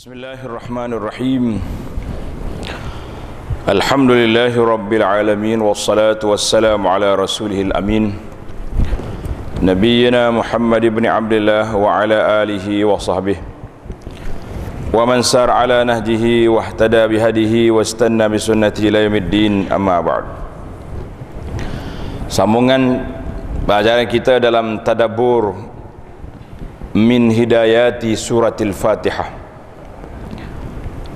بسم الله الرحمن الرحيم الحمد لله رب العالمين والصلاة والسلام على رسوله الأمين نبينا محمد بن عبد الله وعلى آله وصحبه ومن سار على نهجه واهتدى بهديه واستنى بسنته إلى يوم الدين أما بعد Sambungan pelajaran kita dalam tadabbur min hidayati suratil Fatihah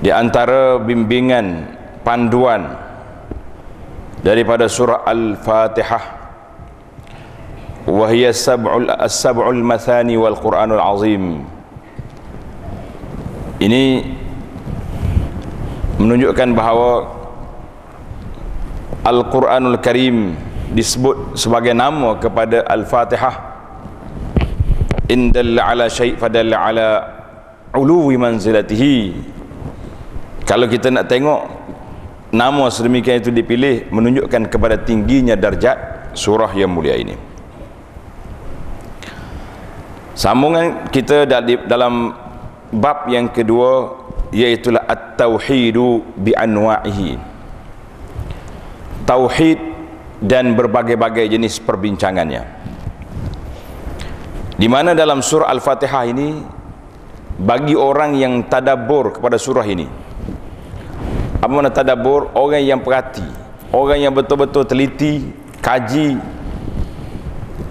di antara bimbingan panduan daripada surah Al-Fatihah wahia sab'ul as-sab'ul mathani wal Qur'anul Azim. Ini menunjukkan bahawa Al-Quranul Karim disebut sebagai nama kepada Al-Fatihah. In dalla ala syai' fadalla ala uluwi manzilatihi kalau kita nak tengok nama sedemikian itu dipilih menunjukkan kepada tingginya darjat surah yang mulia ini. Sambungan kita dalam bab yang kedua iaitu at-tauhidu bi anwa'ihi. Tauhid dan berbagai-bagai jenis perbincangannya. Di mana dalam surah Al-Fatihah ini bagi orang yang tadabbur kepada surah ini apa makna tadabbur? Orang yang perhati. Orang yang betul-betul teliti kaji.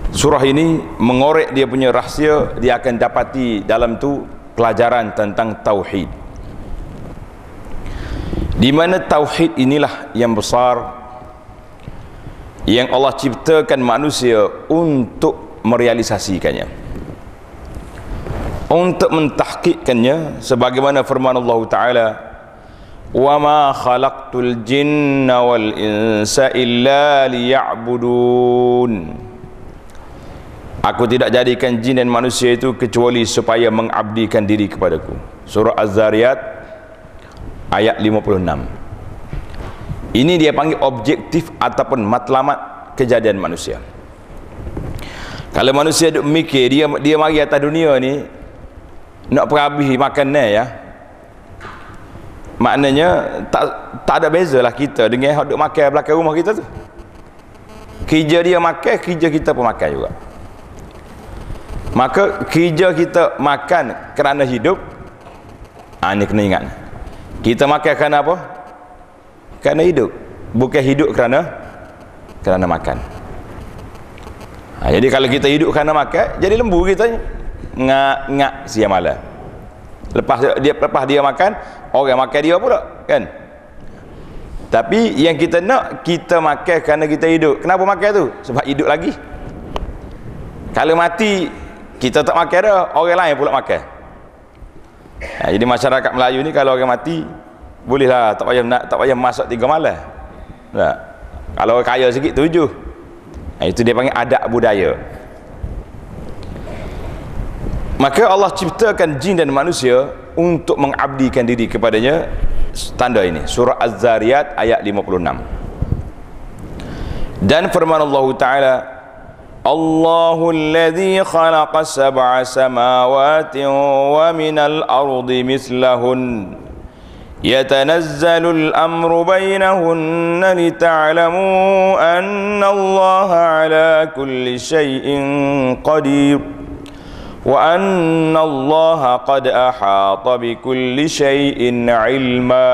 Surah ini mengorek dia punya rahsia dia akan dapati dalam tu pelajaran tentang tauhid. Di mana tauhid inilah yang besar yang Allah ciptakan manusia untuk merealisasikannya. Untuk mentahqiqkannya sebagaimana firman Allah Taala khalaqtul jinna wal insa illa liya'budun aku tidak jadikan jin dan manusia itu kecuali supaya mengabdikan diri kepadaku. Surah az-zariyat ayat 56 ini dia panggil objektif ataupun matlamat kejadian manusia. Kalau manusia duk mikir dia dia mari atas dunia ni nak perhabis makan ni ya maknanya tak tak ada beza lah kita dengan yang duk makan belakang rumah kita tu. Kerja dia makan kerja kita pun makan juga. Maka kerja kita makan kerana hidup ha, ni kena ingat kita makan kerana apa? Kerana hidup bukan hidup kerana kerana makan. Ha, jadi kalau kita hidup kerana makan jadi lembu kita ngak-ngak siang malam. Lepas dia lepas dia makan orang makan dia pula kan? Tapi yang kita nak kita makan kerana kita hidup. Kenapa makan tu? Sebab hidup lagi. Kalau mati kita tak makan dah orang lain pula makan. Ha, jadi masyarakat Melayu ni kalau orang mati bolehlah tak payah nak tak payah masak tiga malam. Tak kalau orang kaya sikit tujuh. Ha, itu dia panggil adat budaya. Maka Allah ciptakan jin dan manusia untuk mengabdikan diri kepadanya tanda ini surah Az-Zariyat ayat 56 dan firman Allah Ta'ala Allahu alladhi khalaqa sab'a samawati wa minal ardi mislahun يتنزل الأمر بينهن لتعلموا أن الله على كل شيء قدير وأن الله قد أحاط بكل شيء علما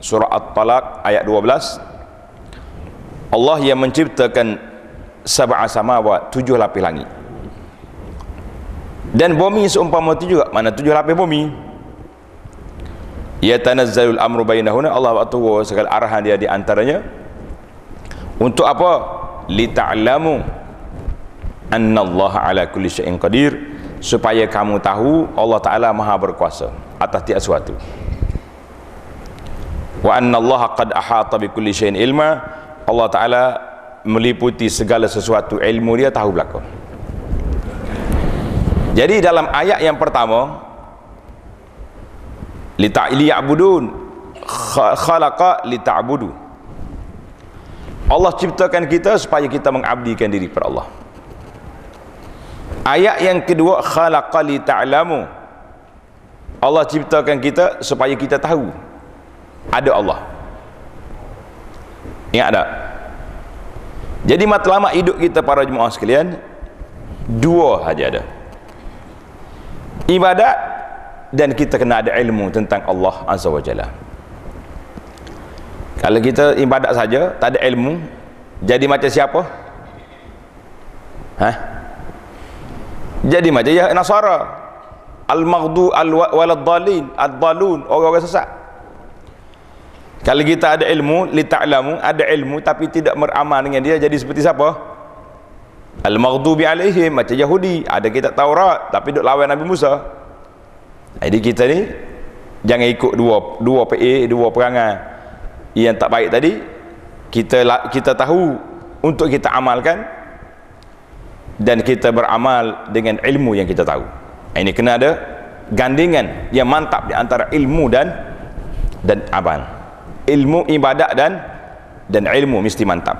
Surah At-Talaq ayat 12 Allah yang menciptakan sab'a samawat tujuh lapis langit dan bumi seumpama itu juga mana tujuh lapis bumi ya tanazzalul amru bainahuna Allah atur segala arahan dia di antaranya untuk apa li ta'lamu anna Allah ala kulli syai'in qadir. Supaya kamu tahu Allah taala maha berkuasa atas tiap sesuatu. Wa anna Allah qad ahata bi kulli syai'in ilma. Allah taala meliputi segala sesuatu ilmu dia tahu belaka. Jadi dalam ayat yang pertama li ta'liya'budun khalaqa li ta'budu Allah ciptakan kita supaya kita mengabdikan diri kepada Allah ayat yang kedua khalaqa li ta'lamu. Allah ciptakan kita supaya kita tahu ada Allah. Ingat tak? Jadi matlamat hidup kita para jemaah sekalian dua saja ada. Ibadat dan kita kena ada ilmu tentang Allah Azza wa Jalla. Kalau kita ibadat saja tak ada ilmu jadi macam siapa? Ha jadi macam ya nasara. Al-maghdu al-waladdallin ad-dallun orang-orang sesat. Kalau kita ada ilmu li ta'lamu ada ilmu tapi tidak beramal dengan dia jadi seperti siapa? Al-maghdubi alaihim macam Yahudi. Ada kitab Taurat tapi duk lawan Nabi Musa. Jadi kita ni jangan ikut dua dua PA dua perangai. Yang tak baik tadi kita kita tahu untuk kita amalkan dan kita beramal dengan ilmu yang kita tahu. Ini kena ada gandingan yang mantap di antara ilmu dan dan amal. Ilmu ibadat dan dan ilmu mesti mantap.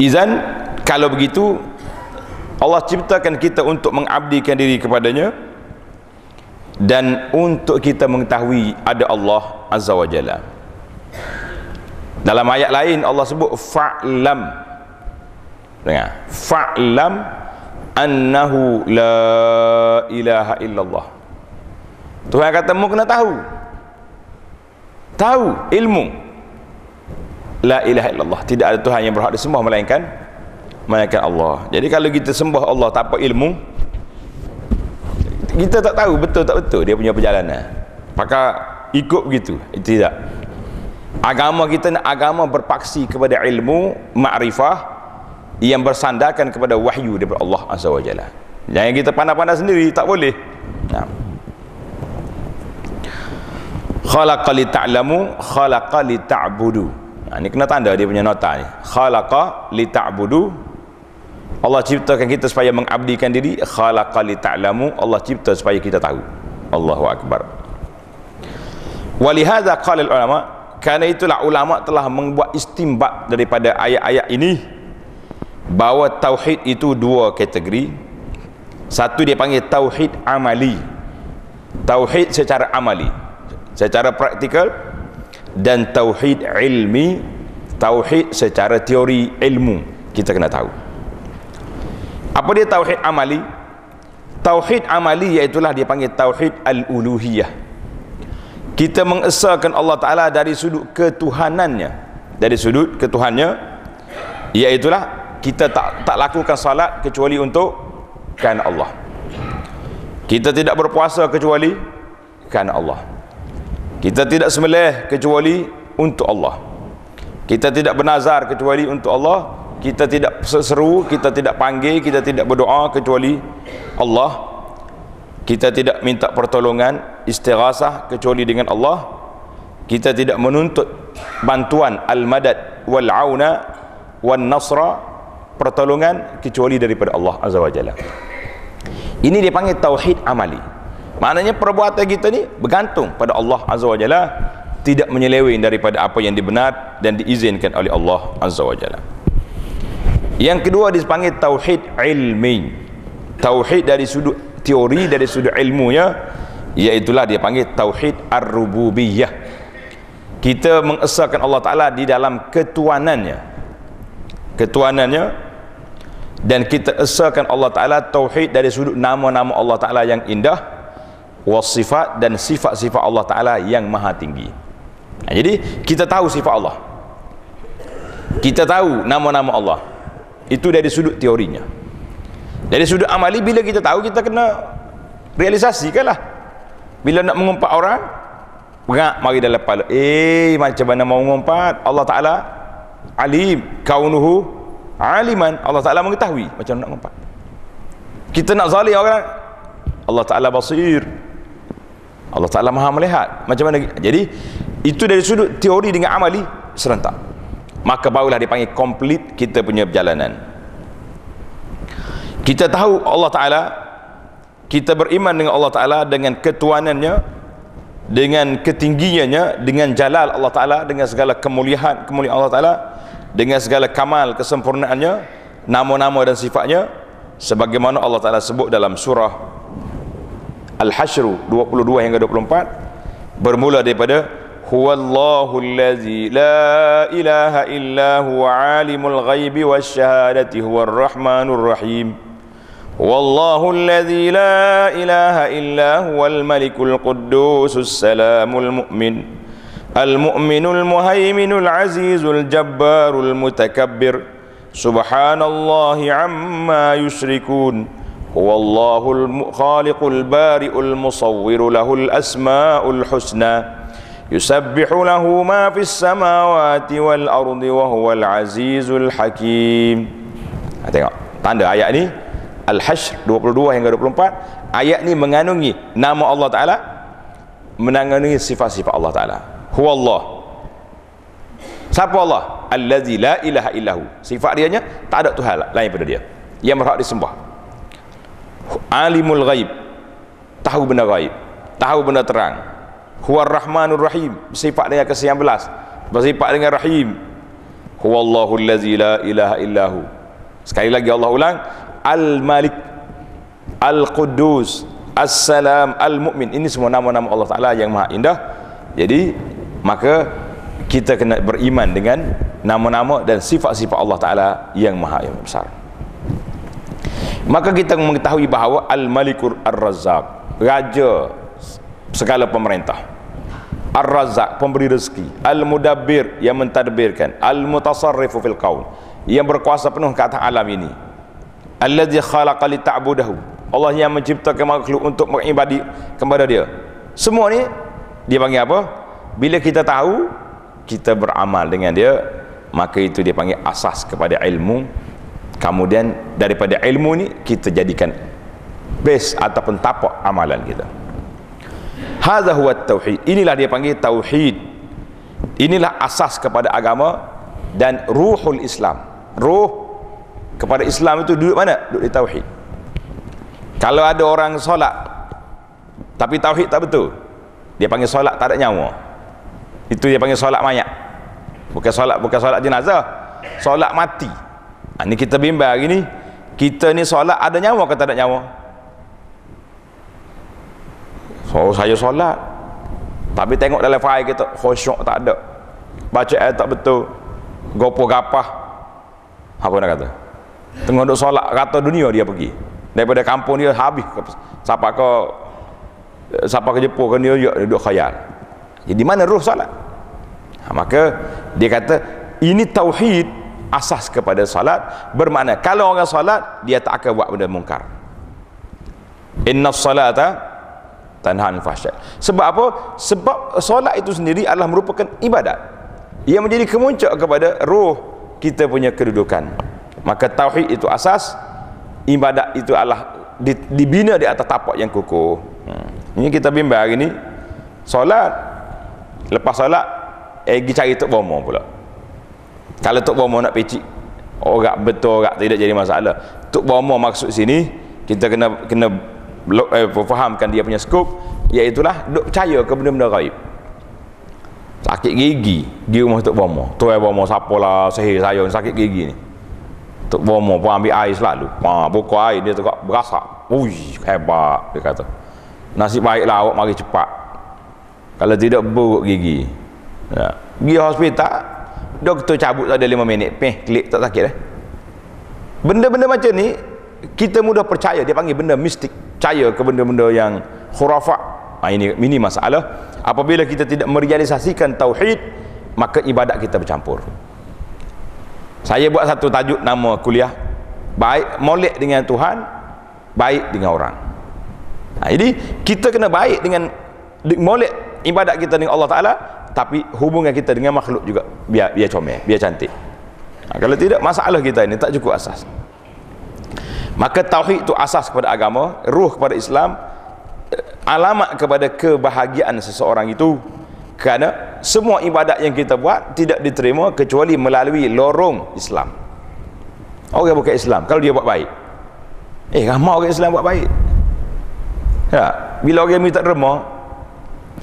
Izan kalau begitu Allah ciptakan kita untuk mengabdikan diri kepadanya dan untuk kita mengetahui ada Allah Azza wa Jalla. Dalam ayat lain Allah sebut fa'lam dengar. Fa'lam annahu la ilaha illallah. Tuhan kata mu kena tahu. Tahu ilmu. La ilaha illallah. Tidak ada Tuhan yang berhak disembah melainkan melainkan Allah. Jadi kalau kita sembah Allah tak apa ilmu kita tak tahu betul tak betul dia punya perjalanan. Maka ikut begitu. Tidak. Agama kita agama berpaksi kepada ilmu ma'rifah yang bersandarkan kepada wahyu daripada Allah Azza wa Jalla. Jangan kita pandai-pandai sendiri, tak boleh. Nah. Khalaqa li ta'lamu, khalaqa li ta'budu. Nah, ini kena tanda dia punya nota ni. Khalaqa li ta'budu. Allah ciptakan kita supaya mengabdikan diri. Khalaqa li ta'lamu. Allah cipta supaya kita tahu. Allahu Akbar. Walihada qala ulama, kerana itulah ulama telah membuat istimbat daripada ayat-ayat ini bahawa tauhid itu dua kategori. Satu dia panggil tauhid amali. Tauhid secara amali secara praktikal dan tauhid ilmi tauhid secara teori ilmu. Kita kena tahu. Apa dia tauhid amali? Tauhid amali iaitulah dia panggil tauhid al-uluhiyah. Kita mengesahkan Allah Ta'ala dari sudut ketuhanannya. Dari sudut ketuhannya iaitulah kita tak tak lakukan salat kecuali untuk kan Allah. Kita tidak berpuasa kecuali kan Allah. Kita tidak sembelih kecuali untuk Allah. Kita tidak bernazar kecuali untuk Allah. Kita tidak seru kita tidak panggil kita tidak berdoa kecuali Allah. Kita tidak minta pertolongan istighasah kecuali dengan Allah. Kita tidak menuntut bantuan al-madad wal-auna wan-nasra pertolongan kecuali daripada Allah Azza wa Jalla. Ini dia panggil tauhid amali. Maknanya perbuatan kita ni bergantung pada Allah Azza wa Jalla tidak menyeleweng daripada apa yang dibenar dan diizinkan oleh Allah Azza wa Jalla. Yang kedua dipanggil tauhid ilmi. Tauhid dari sudut teori dari sudut ilmunya iaitulah dia panggil tauhid ar-rububiyah. Kita mengesahkan Allah Ta'ala di dalam ketuanannya ketuanannya dan kita esakan Allah Ta'ala tauhid dari sudut nama-nama Allah Ta'ala yang indah wasifat dan sifat-sifat Allah Ta'ala yang maha tinggi. Nah, jadi kita tahu sifat Allah. Kita tahu nama-nama Allah. Itu dari sudut teorinya. Dari sudut amali bila kita tahu kita kena realisasikan lah. Bila nak mengumpat orang berat mari dalam kepala eh macam mana mau mengumpat? Allah Ta'ala alim kaunuhu aliman. Allah Ta'ala mengetahui. Macam nak ngumpat kita nak zalim orang Allah Ta'ala basir. Allah Ta'ala maha melihat. Macam mana? Jadi itu dari sudut teori dengan amali serentak. Maka barulah dipanggil komplit kita punya perjalanan. Kita tahu Allah Ta'ala kita beriman dengan Allah Ta'ala dengan ketuanannya dengan ketinggiannya dengan jalal Allah Ta'ala dengan segala kemuliaan kemuliaan Allah Ta'ala dengan segala kamal kesempurnaannya nama-nama dan sifatnya sebagaimana Allah Taala sebut dalam surah Al-Hasyr 22 hingga 24 bermula daripada huwallahu allazi la ilaha illa huwa alimul ghaibi wasyahadati huwar rahmanur rahim والله الذي لا إله إلا هو الملك القدوس السلام المؤمن المؤمن المهيمن العزيز الجبار المتكبر. سبحان الله عما يشركون هو الله الخالق البارئ المصور له الأسماء الحسنى يسبح له ما في السماوات والأرض وهو العزيز الحكيم. Tanda ayat ni Al-Hashr 22 hingga 24 ayat ni mengandungi nama Allah Ta'ala mengandungi sifat-sifat Allah Ta'ala. Huwallah. Siapa Allah? Allazi la ilaha illahu. Sifat dia tak ada Tuhan lain pada dia. Yang berhak disembah. Alimul ghaib. Tahu benda ghaib. Tahu benda terang. Huwar rahmanur rahim. Sifat dia ke-19 bersifat dengan rahim. Huwallahu allazi la ilaha illahu. Sekali lagi Allah ulang Al-Malik Al-Quddus As-Salam Al-Mu'min. Ini semua nama-nama Allah Ta'ala yang maha indah. Jadi maka kita kena beriman dengan nama-nama dan sifat-sifat Allah Ta'ala yang maha yang besar. Maka kita mengetahui bahawa Al-Malikur Ar-Razzaq Raja segala pemerintah. Ar-Razzaq pemberi rezeki. Al-Mudabbir yang mentadbirkan. Al-Mutasarrifu fil qawl yang berkuasa penuh ke atas alam ini allazi khalaqa li ta'budahu Allah yang menciptakan makhluk untuk beribadi kepada dia. Semua ni dia panggil apa? Bila kita tahu kita beramal dengan dia maka itu dia panggil asas kepada ilmu. Kemudian daripada ilmu ni kita jadikan base ataupun tapak amalan kita. Hadha huwa tauhid. Inilah dia panggil tauhid. Inilah asas kepada agama dan ruhul islam. Ruh kepada Islam itu duduk mana? duduk di Tauhid. Kalau ada orang solat tapi Tauhid tak betul dia panggil solat tak ada nyawa. Itu dia panggil solat mayat bukan solat bukan solat jenazah. Solat mati. Ha, ni kita bimbang hari ni kita ni solat ada nyawa ke tak ada nyawa? So saya solat. Tapi tengok dalam file kita khusyuk tak ada. Baca ayat tak betul. Gopo gapah. Apa nak kata tengah duk solat rata dunia dia pergi. Daripada kampung dia habis siapa ke siapa ke Jepun ke New York dia duduk khayal. Jadi mana ruh solat? Ha, maka dia kata ini tauhid asas kepada solat. Bermakna kalau orang solat dia tak akan buat benda mungkar. Inna salata tanhan fahsyat sebab apa? Sebab solat itu sendiri adalah merupakan ibadat. Ia menjadi kemuncak kepada ruh kita punya kedudukan maka tauhid itu asas ibadat itu adalah dibina di atas tapak yang kukuh. Hmm. ini kita bimbang hari ni solat lepas solat eh pergi cari tok bomo pula. Kalau tok bomo nak pecik orang betul orang tidak jadi masalah. Tok bomo maksud sini kita kena kena eh, fahamkan dia punya skop iaitulah duk percaya ke benda-benda gaib. Sakit gigi di rumah tok bomo. Tuai bomo siapalah sihir saya sakit gigi ni Tok Bomo pun ambil air selalu. Ha, buka air dia tegak berasak. Ui, hebat dia kata. Nasib baiklah awak mari cepat. Kalau tidak buruk gigi. Ya. Pergi hospital, doktor cabut ada 5 minit. Peh, klik tak sakit eh. Benda-benda macam ni kita mudah percaya dia panggil benda mistik. Percaya ke benda-benda yang khurafat. Ha, ini ini masalah. Apabila kita tidak merealisasikan tauhid, maka ibadat kita bercampur saya buat satu tajuk nama kuliah baik molek dengan Tuhan baik dengan orang. Nah, jadi kita kena baik dengan molek ibadat kita dengan Allah Ta'ala tapi hubungan kita dengan makhluk juga biar biar comel biar cantik. Nah, kalau tidak masalah kita ini tak cukup asas. Maka tauhid itu asas kepada agama ruh kepada Islam eh, alamat kepada kebahagiaan seseorang itu kerana semua ibadat yang kita buat tidak diterima kecuali melalui lorong Islam. Orang bukan Islam kalau dia buat baik. Eh ramai orang Islam buat baik. Ya bila orang minta derma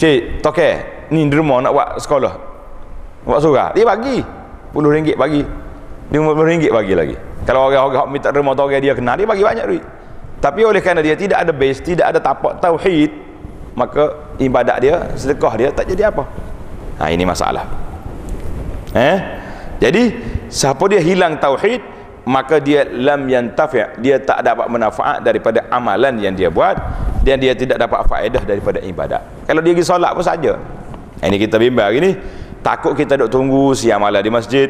cik toke ni derma nak buat sekolah. Buat surah dia bagi. Puluh ringgit bagi. Lima puluh ringgit bagi lagi. Kalau orang-orang minta derma atau orang dia kenal dia bagi banyak duit. Tapi oleh kerana dia tidak ada base tidak ada tapak tauhid maka ibadat dia sedekah dia tak jadi apa. Ha ini masalah. Eh? Jadi siapa dia hilang tauhid maka dia lam yantafi' dia tak dapat manfaat daripada amalan yang dia buat dan dia tidak dapat faedah daripada ibadat. Kalau dia pergi solat pun saja. Ini kita bimbang hari ni. Takut kita duk tunggu siang malam di masjid.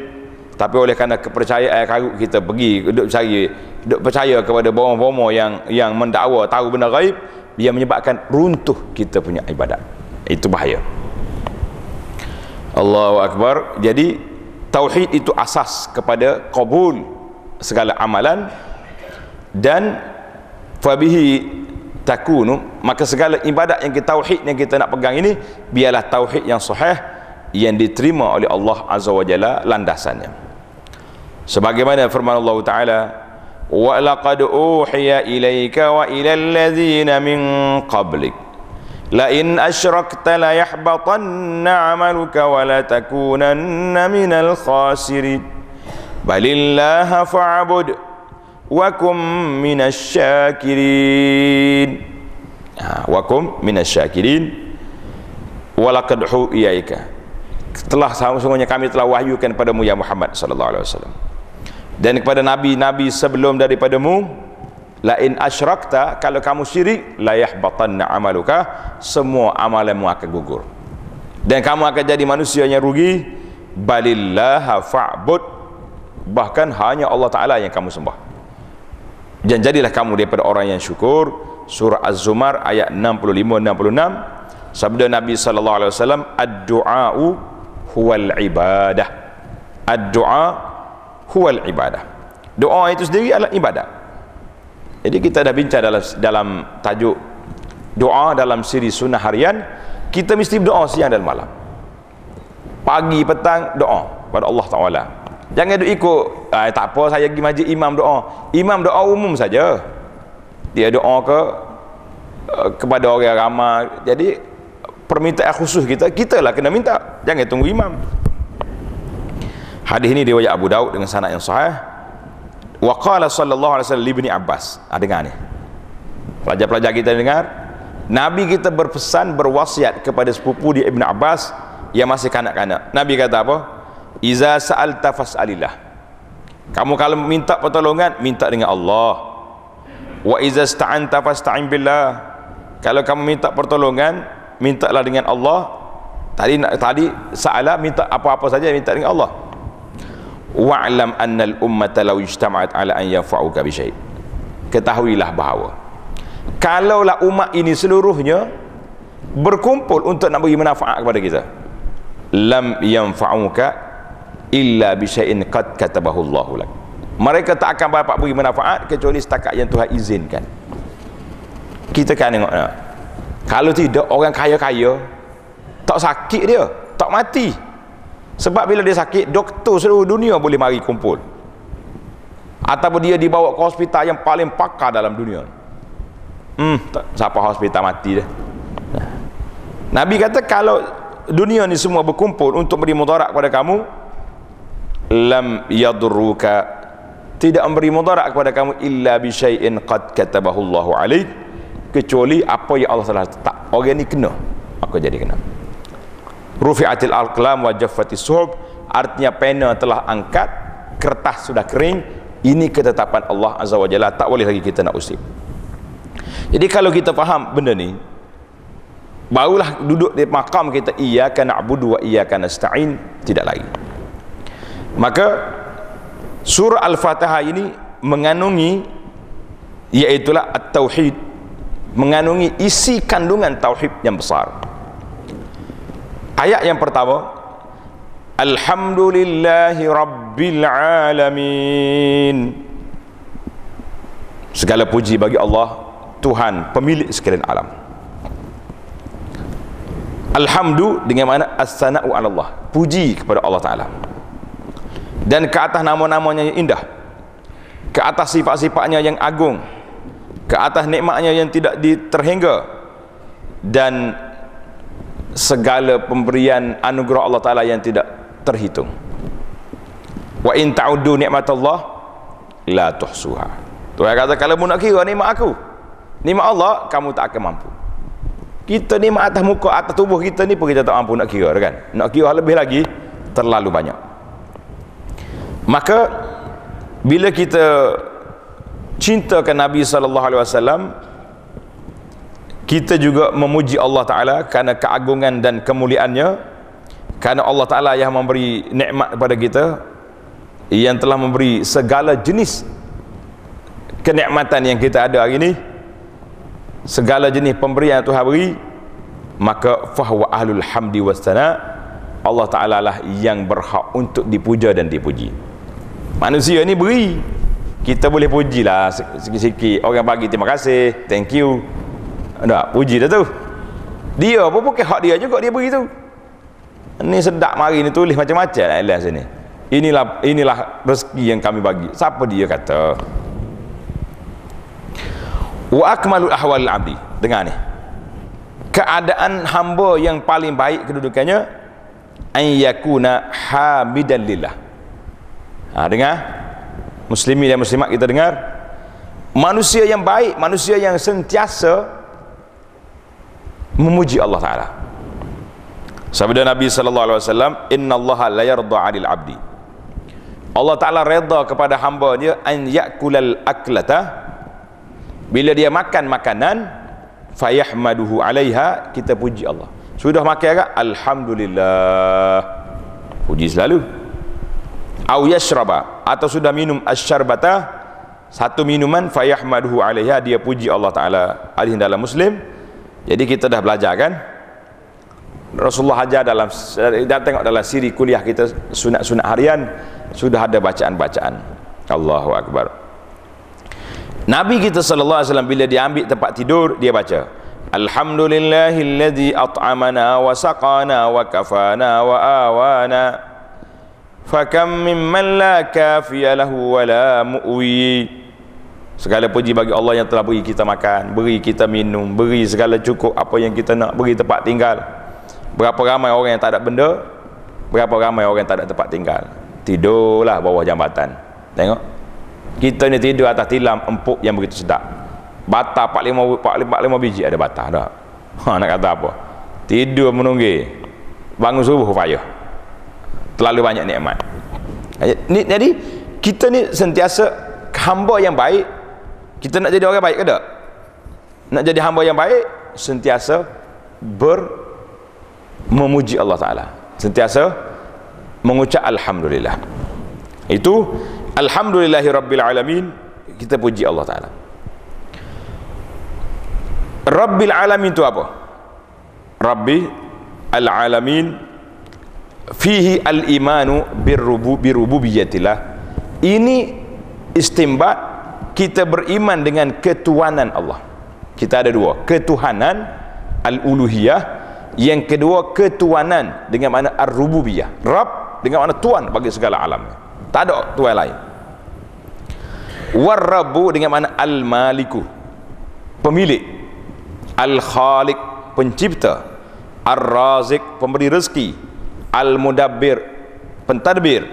Tapi oleh kerana kepercayaan karut kita pergi duk cari duk percaya kepada bomo-bomo yang yang mendakwa tahu benda gaib dia menyebabkan runtuh kita punya ibadat. Itu bahaya. Allahu Akbar. Jadi tauhid itu asas kepada kabul segala amalan dan fabihi takunu maka segala ibadat yang kita tauhid yang kita nak pegang ini biarlah tauhid yang sahih yang diterima oleh Allah Azza wa Jalla landasannya. Sebagaimana firman Allah Taala ila allazina min qablik. La in asyrakta la yahbatanna 'amaluka wa la takunanna minal khasirin. Balillaha fa'bud wa kum minasyakirin ha, wa kum minasyakirin walaqad hu'iyaika telah sungguhnya kami telah wahyukan padamu ya Muhammad sallallahu alaihi wasallam dan kepada nabi-nabi sebelum daripadamu la in asyrakta kalau kamu syirik la yahbatanna amaluka semua amalanmu akan gugur. Dan kamu akan jadi manusia yang rugi. Balillaha fa'bud bahkan hanya Allah Ta'ala yang kamu sembah. Dan jadilah kamu daripada orang yang syukur. Surah Az-Zumar ayat 65-66 sabda Nabi Sallallahu Alaihi Wasallam ad-du'a'u huwal ibadah. Ad-du'a huwal ibadah doa itu sendiri adalah ibadah jadi kita dah bincang dalam dalam tajuk doa dalam siri sunnah harian kita mesti berdoa siang dan malam pagi petang doa pada Allah Ta'ala Jangan duk ikut ah, tak apa saya pergi majlis imam doa. Imam doa umum saja. Dia doa ke uh, kepada orang ramai. Jadi permintaan khusus kita kita lah kena minta. Jangan tunggu imam. Hadis ini riwayat Abu Daud dengan sanad yang sahih. Wa qala sallallahu alaihi wasallam li Abbas. Ah dengar ni. Pelajar-pelajar kita dengar. Nabi kita berpesan berwasiat kepada sepupu dia Ibn Abbas yang masih kanak-kanak. Nabi kata apa? Iza sa'alta fas'alillah. Kamu kalau minta pertolongan, minta dengan Allah. Wa iza sta'anta fasta'in billah. Kalau kamu minta pertolongan, mintalah dengan Allah. Tadi tadi sa'ala minta apa-apa saja minta dengan Allah. Wa'lam anna al-ummata law ijtama'at 'ala an yanfa'uka bi syai'. Ketahuilah bahawa kalaulah umat ini seluruhnya berkumpul untuk nak bagi manfaat kepada kita lam yanfa'uka illa bi syai'in qad katabahu Allahu lak. Mereka tak akan dapat beri manfaat kecuali setakat yang Tuhan izinkan. Kita kan tengok. Kalau tidak orang kaya-kaya tak sakit dia, tak mati. Sebab bila dia sakit, doktor seluruh dunia boleh mari kumpul. Ataupun dia dibawa ke hospital yang paling pakar dalam dunia. Hmm, tak, siapa hospital mati dah. Nabi kata kalau dunia ni semua berkumpul untuk beri mudarat kepada kamu, lam yadurruka tidak memberi mudarat kepada kamu illa bi syai'in qad katabahu Allahu alaik kecuali apa yang Allah telah letak orang ni kena aku jadi kena rufi'atil alqlam wa jaffatis suhub. Artinya pena telah angkat kertas sudah kering. Ini ketetapan Allah azza wa jalla. Tak boleh lagi kita nak usip jadi kalau kita faham benda ni barulah duduk di makam kita iyyaka na'budu wa iyyaka nasta'in. Tidak lagi. Maka surah al-fatihah ini mengandungi iaitulah at-tauhid mengandungi isi kandungan tauhid yang besar ayat yang pertama. Alhamdulillahi rabbil alamin. Segala puji bagi Allah Tuhan pemilik sekalian alam. Alhamdu dengan mana as-sana'u Allah puji kepada Allah Taala. Dan ke atas nama-namanya yang indah. Ke atas sifat-sifatnya yang agung. Ke atas nikmatnya yang tidak diterhingga dan segala pemberian anugerah Allah Ta'ala yang tidak terhitung. Wa in ta'uddu nikmat Allah la tuhsuha. Tuhan kata kalau mu nak kira nikmat aku nikmat Allah kamu tak akan mampu. Kita ni atas muka atas tubuh kita ni pun kita tak mampu nak kira kan? Nak kira lebih lagi terlalu banyak. Maka bila kita cintakan Nabi sallallahu alaihi wasallam kita juga memuji Allah taala kerana keagungan dan kemuliaannya. Kerana Allah taala yang memberi nikmat kepada kita yang telah memberi segala jenis kenikmatan yang kita ada hari ini segala jenis pemberian yang Tuhan beri maka fahwa ahlul hamdi wasana Allah Ta'ala lah yang berhak untuk dipuja dan dipuji. Manusia ni beri kita boleh puji lah sikit-sikit. Orang bagi terima kasih thank you tak puji dah tu. Dia pun bukan hak dia juga dia beri tu. Ni sedap mari ni tulis macam-macam lah lah sini. Inilah inilah rezeki yang kami bagi. Siapa dia kata? Wa akmalul ahwal abdi dengar ni. Keadaan hamba yang paling baik kedudukannya an yakuna hamidan lillah. Ha dengar. Muslimi dan muslimat kita dengar. Manusia yang baik manusia yang sentiasa memuji Allah taala. Sabda nabi sallallahu alaihi wasallam innallaha la yarda 'anil 'abdi. Allah taala redha kepada hamba dia an yakulal aklata. Bila dia makan makanan fayahmaduhu alaiha kita puji Allah. Sudah makan ke? Alhamdulillah. Puji selalu. Au yashraba atau sudah minum asyarbata satu minuman fayahmaduhu alaiha dia puji Allah taala. Hadis dalam muslim jadi kita dah belajar kan? Rasulullah ajar dalam dan tengok dalam siri kuliah kita sunat-sunat harian sudah ada bacaan-bacaan. Allahu akbar. Nabi kita sallallahu alaihi wasallam bila dia ambil tempat tidur dia baca Alhamdulillahilladzi at'amana wa saqana wa kafana wa awana. Fakam mimman la kafiya lahu wa la mu'wi segala puji bagi Allah yang telah beri kita makan beri kita minum beri segala cukup apa yang kita nak beri tempat tinggal. Berapa ramai orang yang tak ada benda berapa ramai orang yang tak ada tempat tinggal. Tidurlah bawah jambatan. Tengok. Kita ni tidur atas tilam empuk yang begitu sedap. Bata 45 45 biji ada bata dah. Ha nak kata apa? Tidur menunggu. Bangun subuh payah terlalu banyak nikmat. Ni jadi kita ni sentiasa hamba yang baik kita nak jadi orang baik ke tak? Nak jadi hamba yang baik sentiasa ber memuji Allah taala. Sentiasa mengucap alhamdulillah. Itu Alhamdulillahi Rabbil Alamin kita puji Allah Ta'ala. Rabbil Alamin itu apa? Rabbi Al-Alamin fihi al-imanu birububiyatillah. Ini istimbat kita beriman dengan ketuhanan Allah. Kita ada dua ketuhanan al-uluhiyah yang kedua ketuhanan dengan makna ar-rububiyah. Rabb dengan makna tuan bagi segala alam. Tak ada tuan lain. Warrabu dengan mana al-maliku pemilik al-khaliq pencipta ar-razik pemberi rezeki al-mudabbir pentadbir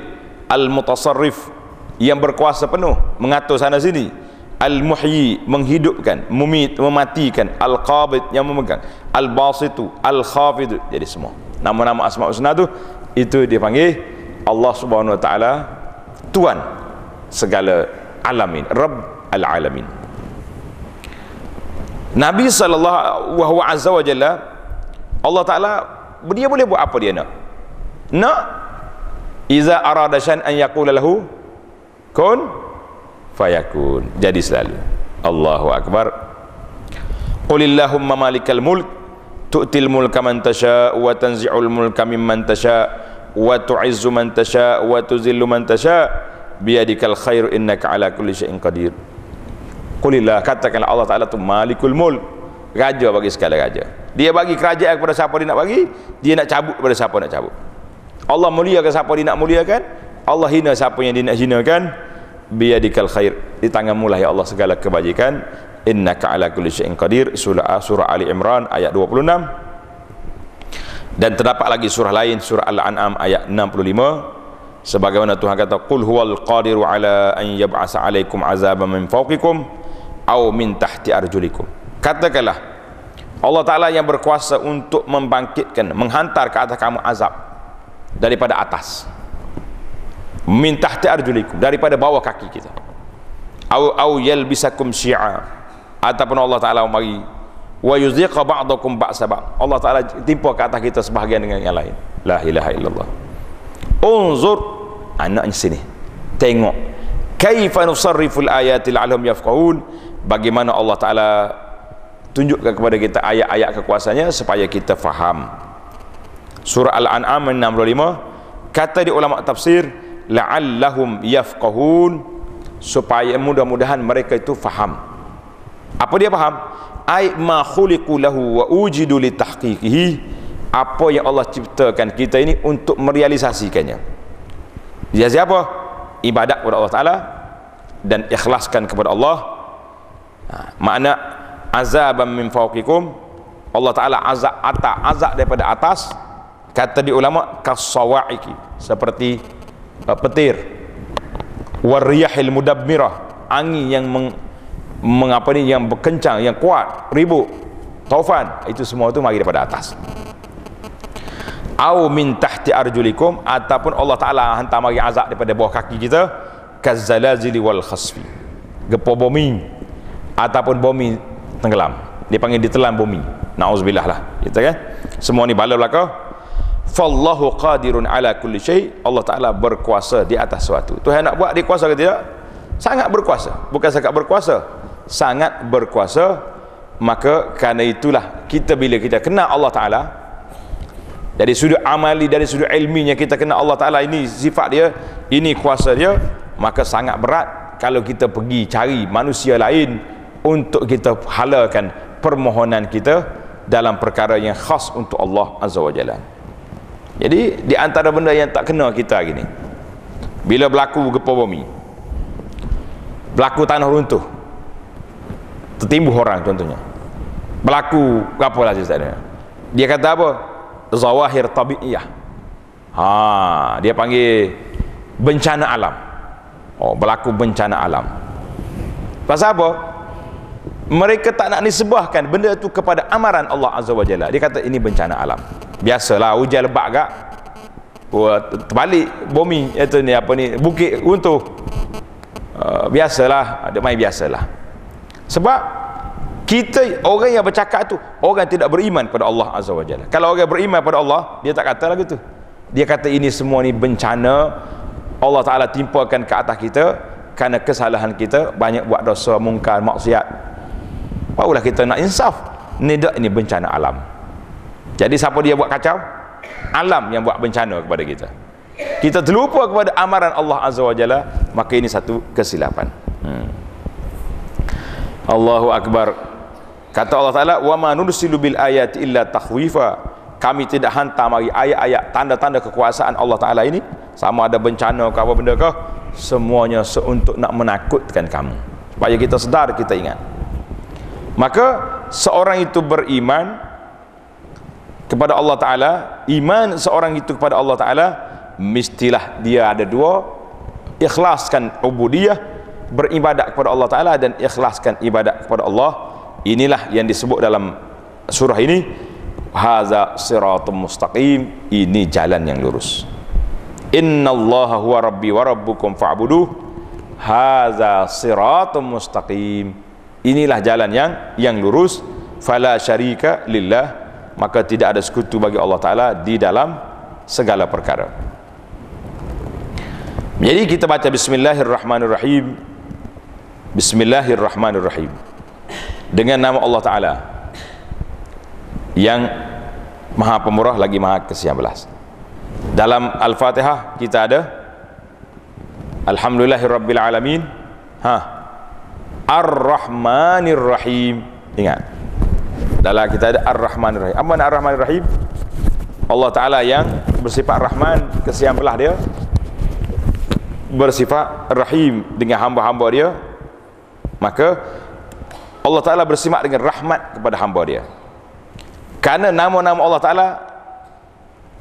al-mutasarrif yang berkuasa penuh mengatur sana sini. Al-muhyi menghidupkan mumit mematikan. Al-qabid yang memegang. Al-basitu al-khafid. Jadi semua. Nama-nama asma' husna tu itu dipanggil Allah Subhanahu wa taala tuan segala alamin rabb al alamin Nabi sallallahu wa azza wa jalla Allah taala dia boleh buat apa dia nak? Nak iza arada syan an yaqula lahu kun fayakun. Jadi selalu. Allahu akbar. Qulillahumma malikal mulk. Tu'til mulka man tasha wa tanzi'ul mulka mimman tasha wa tu'izzu man tasha wa tuzillu man tasha biadikal khair innaka ala kulli syai'in qadir. Qulillah katakanlah Allah taala tu malikul mulk. Raja bagi segala raja. Dia bagi kerajaan kepada siapa dia nak bagi? Dia nak cabut kepada siapa nak cabut. Allah muliakan siapa dia nak muliakan? Allah hina siapa yang dia nak hinakan biadikal khair. Di tanganmu lah ya Allah segala kebajikan. Innaka ala kulli syai'in qadir. Surah surah ali imran ayat 26 dan terdapat lagi surah lain surah al-an'am ayat 65 sebagaimana Tuhan kata qul huwal qadiru ala an yab'asa alaikum azaban min fawqikum au min tahti arjulikum. Katakanlah Allah Ta'ala yang berkuasa untuk membangkitkan menghantar ke atas kamu azab daripada atas min tahti arjulikum daripada bawah kaki kita. Au au yalbisakum syi'a. Ataupun Allah Taala mari wa yuziqa ba'dakum ba'sa ba' Allah Taala timpa ke atas kita sebahagian dengan yang lain. La ilaha illallah. Unzur anaknya sini. Tengok. Kaifa nusarriful ayati la'allahum yafqahun. Bagaimana Allah Taala tunjukkan kepada kita ayat-ayat kekuasaannya supaya kita faham. Surah al-an'am 65 kata di ulama tafsir la'allahum yafqahun. Supaya mudah-mudahan mereka itu faham. Apa dia faham? Ai ma khuliqu lahu wa ujidu li tahqiqihi. Apa yang Allah ciptakan kita ini untuk merealisasikannya. Dia siapa? Ibadat kepada Allah taala dan ikhlaskan kepada Allah. Ha, makna azaban min fawqikum. Allah taala azab atas azab daripada atas. Kata di ulama kasawaiki seperti petir. Wariyahil mudabmirah angin yang meng, mengapa ni yang berkencang yang kuat ribut taufan itu semua itu mari daripada atas. Au min tahti arjulikum ataupun Allah Taala hantar mari azab daripada bawah kaki kita. Kazzalazili wal khasfi. Gempa bumi ataupun bumi tenggelam. Dipanggil ditelan bumi. Nauzubillah lah. Gitu kan? Semua ni bala belaka fallahu qadirun ala kulli syai. Allah taala berkuasa di atas sesuatu. Tuhan nak buat dia kuasa ke tidak? Sangat berkuasa. Bukan sangat berkuasa sangat berkuasa. Maka kerana itulah kita bila kita kenal Allah taala dari sudut amali dari sudut ilminya kita kenal Allah taala ini sifat dia ini kuasa dia maka sangat berat kalau kita pergi cari manusia lain untuk kita halakan permohonan kita dalam perkara yang khas untuk Allah azza wajalla jadi di antara benda yang tak kena kita gini. Bila berlaku gempa bumi. Berlaku tanah runtuh. Tertimbuh orang contohnya. Berlaku apa lah sebenarnya. Dia kata apa? Zawahir tabi'iyah. Ha, dia panggil bencana alam. Oh, berlaku bencana alam. Pasal apa? Mereka tak nak disebahkan benda itu kepada amaran Allah Azza wa Jalla. Dia kata ini bencana alam biasalah hujan lebat gak terbalik bumi itu ni apa ni bukit runtuh. Uh, biasalah ada main biasalah. Sebab kita orang yang bercakap tu orang tidak beriman pada Allah Azza wa Jalla. Kalau orang beriman pada Allah dia tak kata lagi tu. Dia kata ini semua ni bencana. Allah Ta'ala timpakan ke atas kita kerana kesalahan kita. Banyak buat dosa mungkar maksiat. Barulah kita nak insaf. Ni tak ini bencana alam jadi siapa dia buat kacau? Alam yang buat bencana kepada kita. Kita terlupa kepada amaran Allah Azza wa Jalla, maka ini satu kesilapan. Hmm. Allahu Akbar. Kata Allah Taala, "Wa ma nursilu bil ayati illa takhwifa." Kami tidak hantar mari ayat-ayat tanda-tanda kekuasaan Allah Taala ini sama ada bencana ke apa benda ke semuanya untuk nak menakutkan kamu supaya kita sedar kita ingat maka seorang itu beriman kepada Allah Ta'ala iman seorang itu kepada Allah Ta'ala mestilah dia ada dua. Ikhlaskan ubudiyah beribadat kepada Allah Ta'ala dan ikhlaskan ibadat kepada Allah. Inilah yang disebut dalam surah ini. Haza siratum mustaqim. Ini jalan yang lurus. Inna allaha huwa rabbi wa rabbukum fa'buduh. Haza siratum mustaqim. Inilah jalan yang yang lurus. Fala syarika lillah maka tidak ada sekutu bagi Allah Ta'ala di dalam segala perkara. Jadi kita baca Bismillahirrahmanirrahim. Bismillahirrahmanirrahim. Dengan nama Allah Ta'ala yang maha pemurah lagi maha kesian belas dalam Al-Fatihah kita ada Alhamdulillahirrabbilalamin ha. Ar-Rahmanirrahim. Ingat dalam kita ada Ar-Rahman Ar-Rahim apa nak Ar-Rahman Ar-Rahim Allah Ta'ala yang bersifat Rahman kesian belah dia. Bersifat Rahim dengan hamba-hamba dia. Maka Allah Ta'ala bersifat dengan rahmat kepada hamba dia. Kerana nama-nama Allah Ta'ala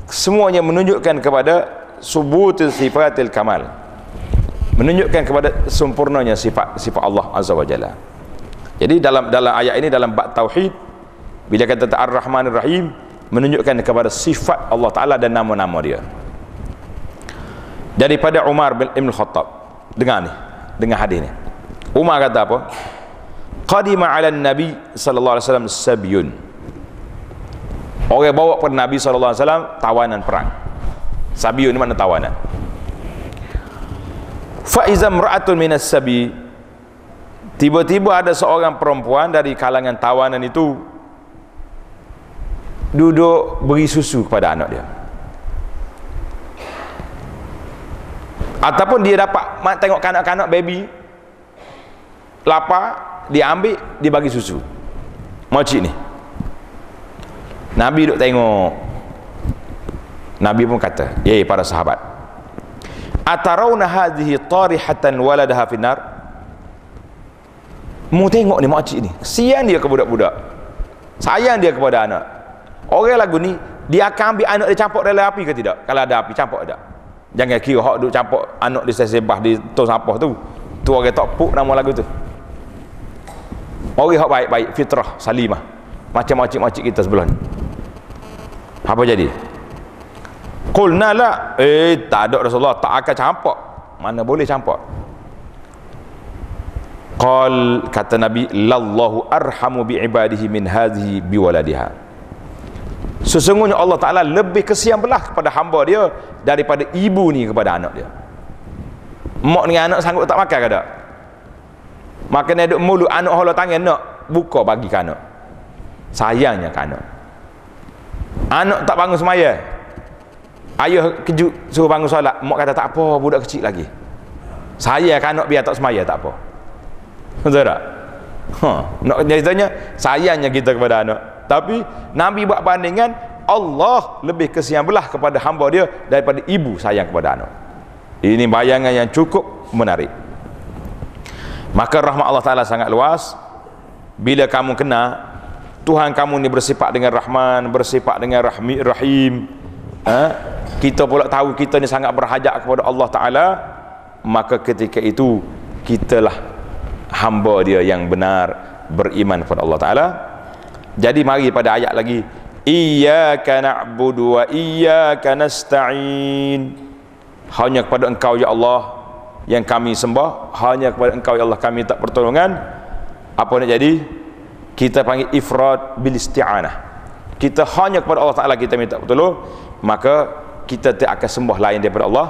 semuanya menunjukkan kepada subutul sifatil kamal. Menunjukkan kepada sempurnanya sifat sifat Allah Azza wa Jalla. Jadi dalam dalam ayat ini dalam bab tauhid bila kata ar-rahman rahim menunjukkan kepada sifat Allah taala dan nama-nama dia. Daripada Umar bin Ibn Khattab. Dengar ni dengar hadis ni. Umar kata apa? Qadima ala nabi sallallahu alaihi wasallam sabyun. Orang bawa kepada nabi sallallahu alaihi wasallam tawanan perang. Sabyun ni mana tawanan? Fa iza imra'atun minas sabi. Tiba-tiba ada seorang perempuan dari kalangan tawanan itu duduk beri susu kepada anak dia. Ataupun dia dapat tengok kanak-kanak baby lapar dia ambil dia bagi susu. Makcik ni. Nabi duk tengok. Nabi pun kata eh para sahabat. Atarawna hadhihi tarihatan waladaha finnar? Mu tengok ni makcik ni. Kesian dia ke budak-budak. Sayang dia kepada anak orang lagu ni dia akan ambil anak dia campur dalam api ke tidak? Kalau ada api campur tak? Jangan kira hak duk campur anak dia sesebah di tong sampah tu. Tu orang tak puk nama lagu tu. Orang hak baik-baik fitrah salimah. Macam makcik-makcik kita sebelah ni. Apa jadi? Qulna la. Eh tak ada Rasulullah tak akan campur mana boleh campur qal kata nabi lallahu arhamu bi ibadihi min hadhihi bi waladiha Sesungguhnya Allah Ta'ala lebih kesian belah kepada hamba dia daripada ibu ni kepada anak dia. Mak ni anak sanggup tak makan ke tak? Makan ada mulut anak Allah tangan nak buka bagi ke anak. Sayangnya ke anak. Anak tak bangun semaya. Ayah kejut suruh bangun solat. Mak kata tak apa budak kecil lagi. Saya ke anak biar tak semaya tak apa. Betul tak? Ha, nak ceritanya sayangnya kita kepada anak tapi Nabi buat bandingan Allah lebih kesian belah kepada hamba dia daripada ibu sayang kepada anak. Ini bayangan yang cukup menarik. Maka rahmat Allah Ta'ala sangat luas. Bila kamu kena Tuhan kamu ni bersifat dengan Rahman bersifat dengan Rahmi, Rahim ha? kita pula tahu kita ni sangat berhajat kepada Allah Ta'ala maka ketika itu kitalah hamba dia yang benar beriman kepada Allah Ta'ala jadi mari pada ayat lagi. Iyyaka na'budu wa iyyaka nasta'in. Hanya kepada engkau ya Allah yang kami sembah. Hanya kepada engkau ya Allah kami tak pertolongan. Apa nak jadi? Kita panggil ifrad bil isti'anah. Kita hanya kepada Allah Taala kita minta pertolongan. Maka kita tidak akan sembah lain daripada Allah.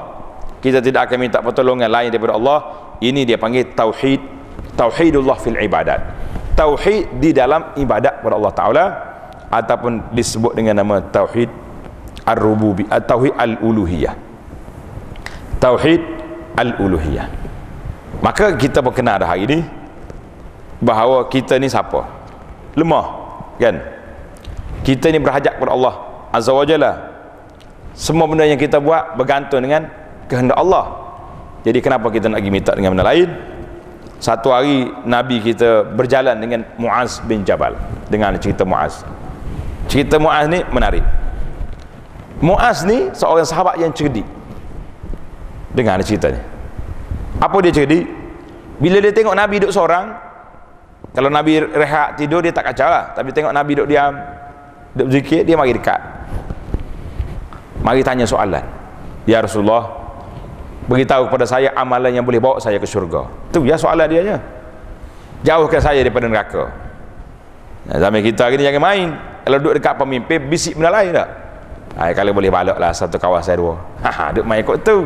Kita tidak akan minta pertolongan lain daripada Allah. Ini dia panggil tauhid. Tauhidullah fil ibadat tauhid di dalam ibadat kepada Allah Taala ataupun disebut dengan nama tauhid ar-rububi uh, tauhid al-uluhiyah. Tauhid al-uluhiyah. Maka kita berkenal dah hari ini bahawa kita ni siapa? Lemah kan? Kita ni berhajat kepada Allah azza wajalla semua benda yang kita buat bergantung dengan kehendak Allah. Jadi kenapa kita nak pergi minta dengan benda lain satu hari Nabi kita berjalan dengan Muaz bin Jabal. Dengan cerita Muaz. Cerita Muaz ni menarik. Muaz ni seorang sahabat yang cerdik. Dengar cerita ni apa dia cerdik? Bila dia tengok Nabi duduk seorang kalau Nabi rehat tidur dia tak kacau lah. Tapi tengok Nabi duduk diam duduk zikir dia mari dekat. Mari tanya soalan. Ya Rasulullah beritahu kepada saya amalan yang boleh bawa saya ke syurga. Tu ya soalan dia jauhkan saya daripada neraka. Nah, zaman kita hari ni jangan main. Kalau duduk dekat pemimpin bisik benda lain tak? Ay, kalau boleh balak lah satu kawasan dua. Ha, duduk main kot tu.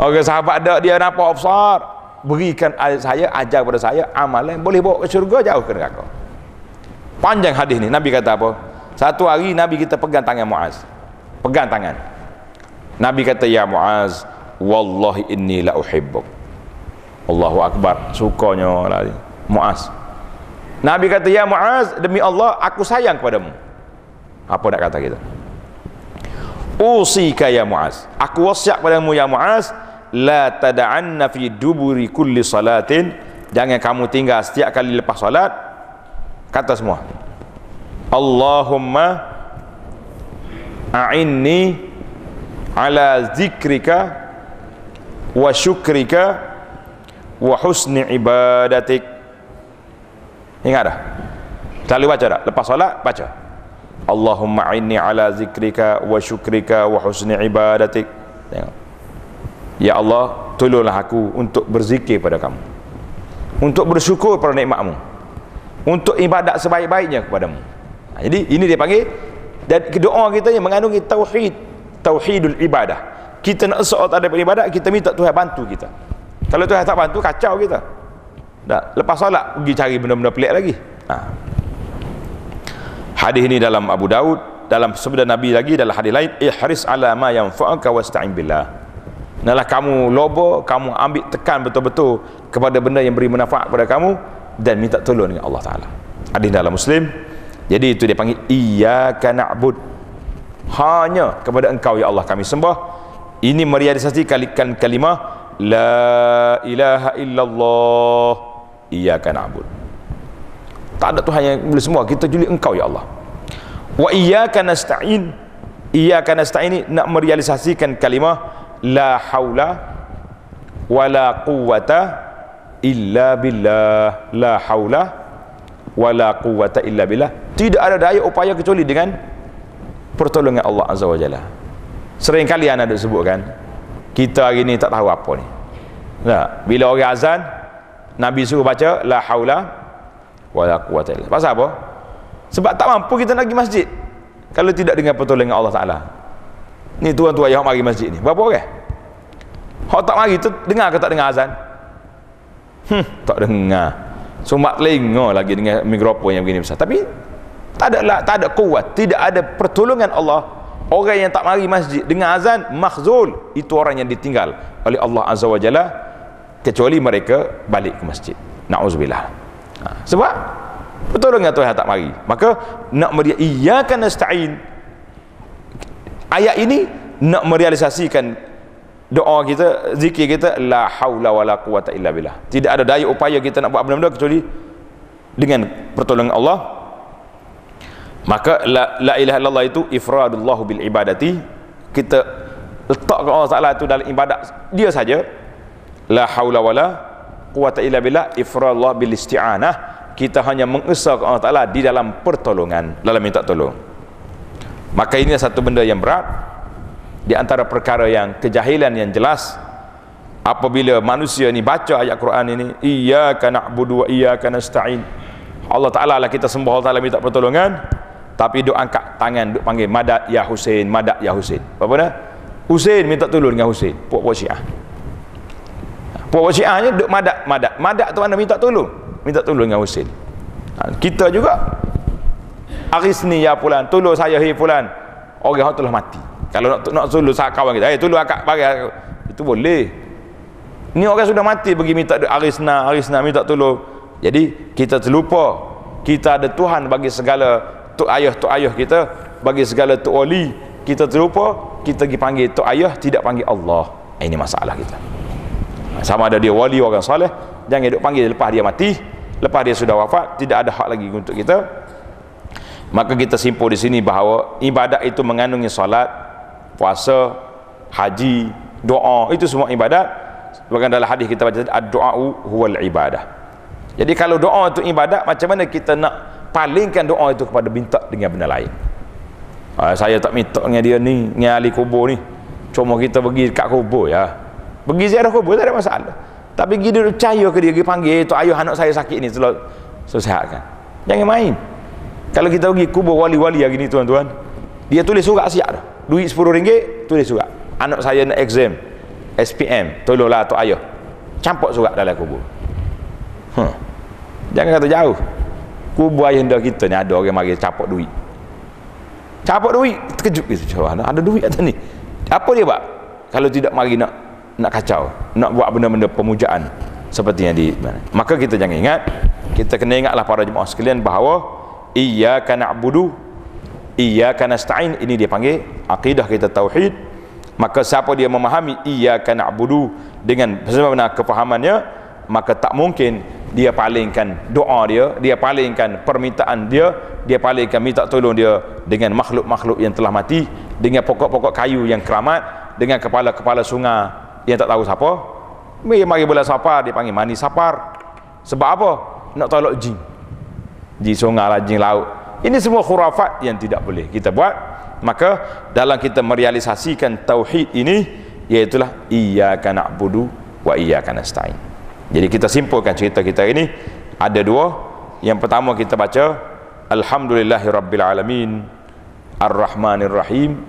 Orang sahabat ada dia nampak offside berikan saya ajar kepada saya amalan boleh bawa ke syurga jauh ke neraka. Panjang hadis ni. Nabi kata apa? Satu hari Nabi kita pegang tangan Muaz. Pegang tangan. Nabi kata ya Muaz wallahi inni la uhibbuk. Allahu akbar. Sukanya lagi Muaz. Nabi kata ya Muaz demi Allah aku sayang kepadamu. Apa nak kata kita? Usika ya Muaz. Aku wasiat kepadamu ya Muaz la tada'anna fi duburi kulli salatin. Jangan kamu tinggal setiap kali lepas salat kata semua. Allahumma a'inni ala zikrika wa syukrika wa husni ibadatik. Ingat dah? Selalu baca dah lepas solat baca. Allahumma inni ala zikrika wa syukrika wa husni ibadatik. Tengok. Ya Allah tolonglah aku untuk berzikir pada kamu. Untuk bersyukur pada nikmatmu. Untuk ibadat sebaik-baiknya kepadamu. Ha, jadi ini dia panggil dan doa kita yang mengandungi tauhid. Tauhidul ibadah kita nak sesuatu ada beribadat kita minta Tuhan bantu kita kalau Tuhan tak bantu kacau kita tak lepas solat pergi cari benda-benda pelik lagi ha. hadis ini dalam Abu Daud dalam sabda Nabi lagi dalam hadis lain ihris ala ma yanfa'uka wasta'in billah Nalah kamu lobo, kamu ambil tekan betul-betul kepada benda yang beri manfaat kepada kamu dan minta tolong dengan Allah Taala. Hadis dalam Muslim. Jadi itu dia panggil iyyaka na'bud. Hanya kepada engkau ya Allah kami sembah. Ini merealisasi kalikan kalimah la ilaha illallah iyyaka na'bud. Tak ada Tuhan yang boleh semua, kita juli engkau ya Allah. Wa iyyaka nasta'in. Iyyaka nasta'in nak merealisasikan kalimah la haula wala quwata illa billah la haula wala quwata illa billah tidak ada daya upaya kecuali dengan pertolongan Allah azza wajalla sering kali anda ada sebutkan kita hari ni tak tahu apa ni. Nah, bila orang azan Nabi suruh baca la haula wala quwata illa pasal apa? Sebab tak mampu kita nak pergi masjid kalau tidak dengan pertolongan Allah taala. Ni tuan-tuan yang mari masjid ni berapa orang? Hak tak mari tu dengar ke tak dengar azan? Hmm tak dengar. Sumak telinga lagi dengan mikrofon yang begini besar. Tapi tak ada tak ada kuat tidak ada pertolongan Allah orang yang tak mari masjid dengan azan makhzul. Itu orang yang ditinggal oleh Allah azza wa jalla kecuali mereka balik ke masjid. Na'udzubillah. Ha. sebab pertolongan Tuhan tak mari. Maka nak meria iyyaka nasta'in. Ayat ini nak merealisasikan doa kita zikir kita la haula wala quwata illa billah. Tidak ada daya upaya kita nak buat benda-benda kecuali dengan pertolongan Allah maka la, la ilaha illallah itu ifradullah bil ibadati. Kita letakkan Allah Taala itu dalam ibadat dia saja. La haula wala quwata illa billah ifradullah bil isti'anah. Kita hanya mengesahkan Allah Taala di dalam pertolongan dalam minta tolong. Maka ini satu benda yang berat. Di antara perkara yang kejahilan yang jelas apabila manusia ni baca ayat Quran ini iyyaka na'budu wa iyyaka nasta'in. Allah Taala lah kita sembah Allah Taala minta pertolongan tapi duk angkat tangan duk panggil madad ya Husain madad ya Husain apa dah Husain minta tolong dengan Husain puak-puak Syiah. Puak-puak Syiahnya duk madad madad madad tu mana minta tolong? Minta tolong dengan Husain ha, kita juga. Arisni ya pulan, tolong saya hei pulan. Orang yang telah mati. Kalau nak nak tolong sak kawan kita, eh tolong akak bagi itu boleh. Ni orang sudah mati pergi minta Arisna, Arisna minta tolong. Jadi kita terlupa. Kita ada Tuhan bagi segala tok ayah tok ayah kita, bagi segala tok wali. Kita terlupa kita pergi panggil tok ayah tidak panggil Allah. Ini masalah kita. Sama ada dia wali orang soleh, jangan duk panggil lepas dia mati, lepas dia sudah wafat, tidak ada hak lagi untuk kita maka kita simpul di sini bahawa ibadat itu mengandungi salat puasa haji doa itu semua ibadat sebagaimana dalam hadis kita baca ad-du'a huwal ibadah jadi kalau doa itu ibadat macam mana kita nak palingkan doa itu kepada minta dengan benda lain. Ah, saya tak minta dengan dia ni dengan ahli kubur ni. Cuma kita pergi kat kubur ya. Pergi ziarah kubur tak ada masalah. Tapi pergi dia percaya ke dia pergi panggil tu ayuh anak saya sakit ni. Selesai kan jangan main. Kalau kita pergi kubur wali-wali hari ni tuan-tuan dia tulis surat siap dah. Duit RM10 tulis surat. Anak saya nak exam SPM tolonglah atuk ayah campak surat dalam kubur. Huh. jangan kata jauh kubur ayah anda kita ni ada orang mari campak duit. Campak duit terkejut gitu ada duit atas ni. Apa dia buat? Kalau tidak mari nak nak kacau nak buat benda-benda pemujaan seperti yang di maka kita jangan ingat kita kena ingatlah para jemaah sekalian bahawa iyyaka na'budu iyyaka nasta'in. Ini dia panggil akidah kita tauhid. Maka siapa dia memahami iyyaka na'budu dengan sebagaimana kefahamannya maka tak mungkin dia palingkan doa dia dia palingkan permintaan dia dia palingkan minta tolong dia dengan makhluk-makhluk yang telah mati dengan pokok-pokok kayu yang keramat dengan kepala-kepala sungai yang tak tahu siapa. Mari mari bola sapar dia panggil mani sapar sebab apa? Nak tolak jin. Di sungai lajing laut. Ini semua khurafat yang tidak boleh kita buat. Maka dalam kita merealisasikan tauhid ini iaitulah iyyaka na'budu wa iyyaka nasta'in jadi kita simpulkan cerita kita ini ada dua. Yang pertama kita baca alhamdulillahirabbil alamin arrahmanir rahim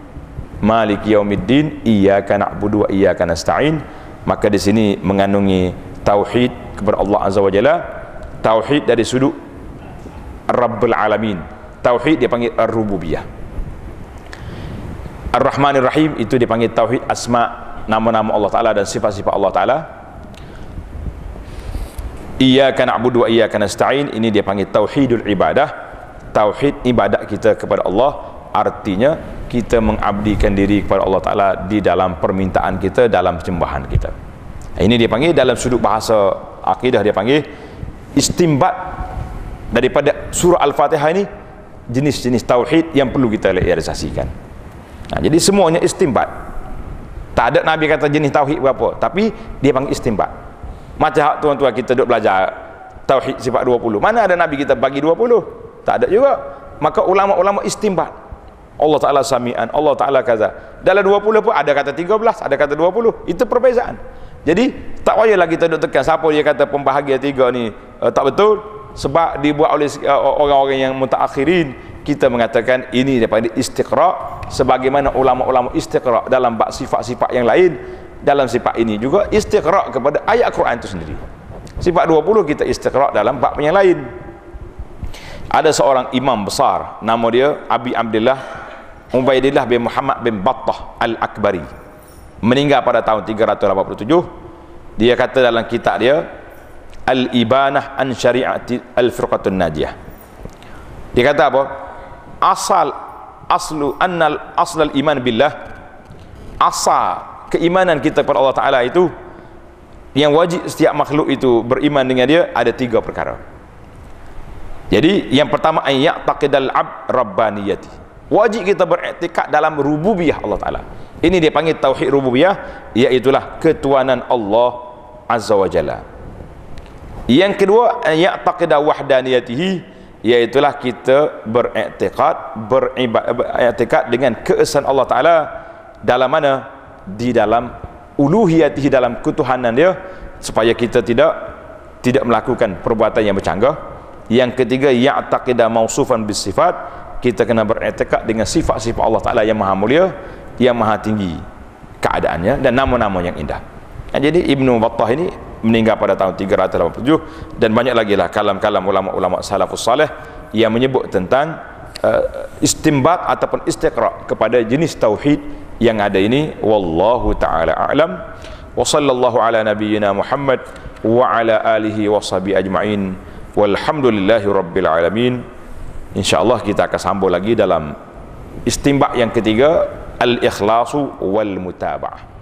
maliki yaumiddin iyyaka na'budu wa iyyaka nasta'in. Maka di sini mengandungi tauhid kepada Allah azza wa jalla. Tauhid dari sudut rabbul alamin. Tauhid dia panggil ar-rububiyah. Ar-Rahmanir Rahim itu dipanggil tauhid asma nama-nama Allah Taala dan sifat-sifat Allah Taala. Iyyaka na'budu wa iyyaka nasta'in ini dia panggil tauhidul ibadah. Tauhid ibadat kita kepada Allah artinya kita mengabdikan diri kepada Allah Taala di dalam permintaan kita dalam sembahan kita. Ini dia panggil dalam sudut bahasa akidah dia panggil istimbat daripada surah Al-Fatihah ini jenis-jenis tauhid yang perlu kita realisasikan. Nah, jadi semuanya istimbat. Tak ada Nabi kata jenis tauhid berapa, tapi dia panggil istimbat. Macam hak tuan-tuan kita duduk belajar tauhid sifat 20. Mana ada Nabi kita bagi 20? Tak ada juga. Maka ulama-ulama istimbat. Allah Taala samian, Allah Taala kaza. Dalam 20 pun ada kata 13, ada kata 20. Itu perbezaan. Jadi tak payahlah kita duduk tekan siapa dia kata pembahagia tiga ni uh, tak betul sebab dibuat oleh uh, orang-orang yang mutaakhirin kita mengatakan ini daripada istiqra sebagaimana ulama-ulama istiqra dalam bab sifat-sifat yang lain dalam sifat ini juga istiqra kepada ayat Quran itu sendiri. Sifat 20 kita istiqra dalam bab yang lain. Ada seorang imam besar nama dia Abi Abdullah Ubaidillah bin Muhammad bin Battah Al-Akbari. Meninggal pada tahun 387 dia kata dalam kitab dia Al-Ibanah an Syari'ati Al-Firqatun Najiyah. Dia kata apa? Asal aslu annal aslal iman billah asal keimanan kita kepada Allah Taala itu yang wajib setiap makhluk itu beriman dengan dia ada tiga perkara. Jadi yang pertama ayat taqidal ab rabbaniyati. Wajib kita beriktikad dalam rububiyah Allah Taala. Ini dia panggil tauhid rububiyah iaitu ketuanan Allah azza wa jalla. Yang kedua ayat taqidal wahdaniyatihi iaitulah kita beriktikad beriktikad dengan keesan Allah taala dalam mana di dalam uluhiyatihi dalam ketuhanan dia supaya kita tidak tidak melakukan perbuatan yang bercanggah. Yang ketiga ya'taqida mausufan bis sifat kita kena beriktikad dengan sifat-sifat Allah taala yang maha mulia yang maha tinggi keadaannya dan nama-nama yang indah. Jadi Ibnu Battah ini meninggal pada tahun 387 dan banyak lagi lah kalam-kalam ulama-ulama salafus salih yang menyebut tentang uh, istimbat ataupun istiqra kepada jenis tauhid yang ada ini wallahu taala a'lam. Wa sallallahu ala nabiyyina Muhammad wa ala alihi wa sahbihi ajma'in. Walhamdulillahi rabbil alamin. Insyaallah kita akan sambung lagi dalam istimbat yang ketiga al-ikhlasu wal mutaba'ah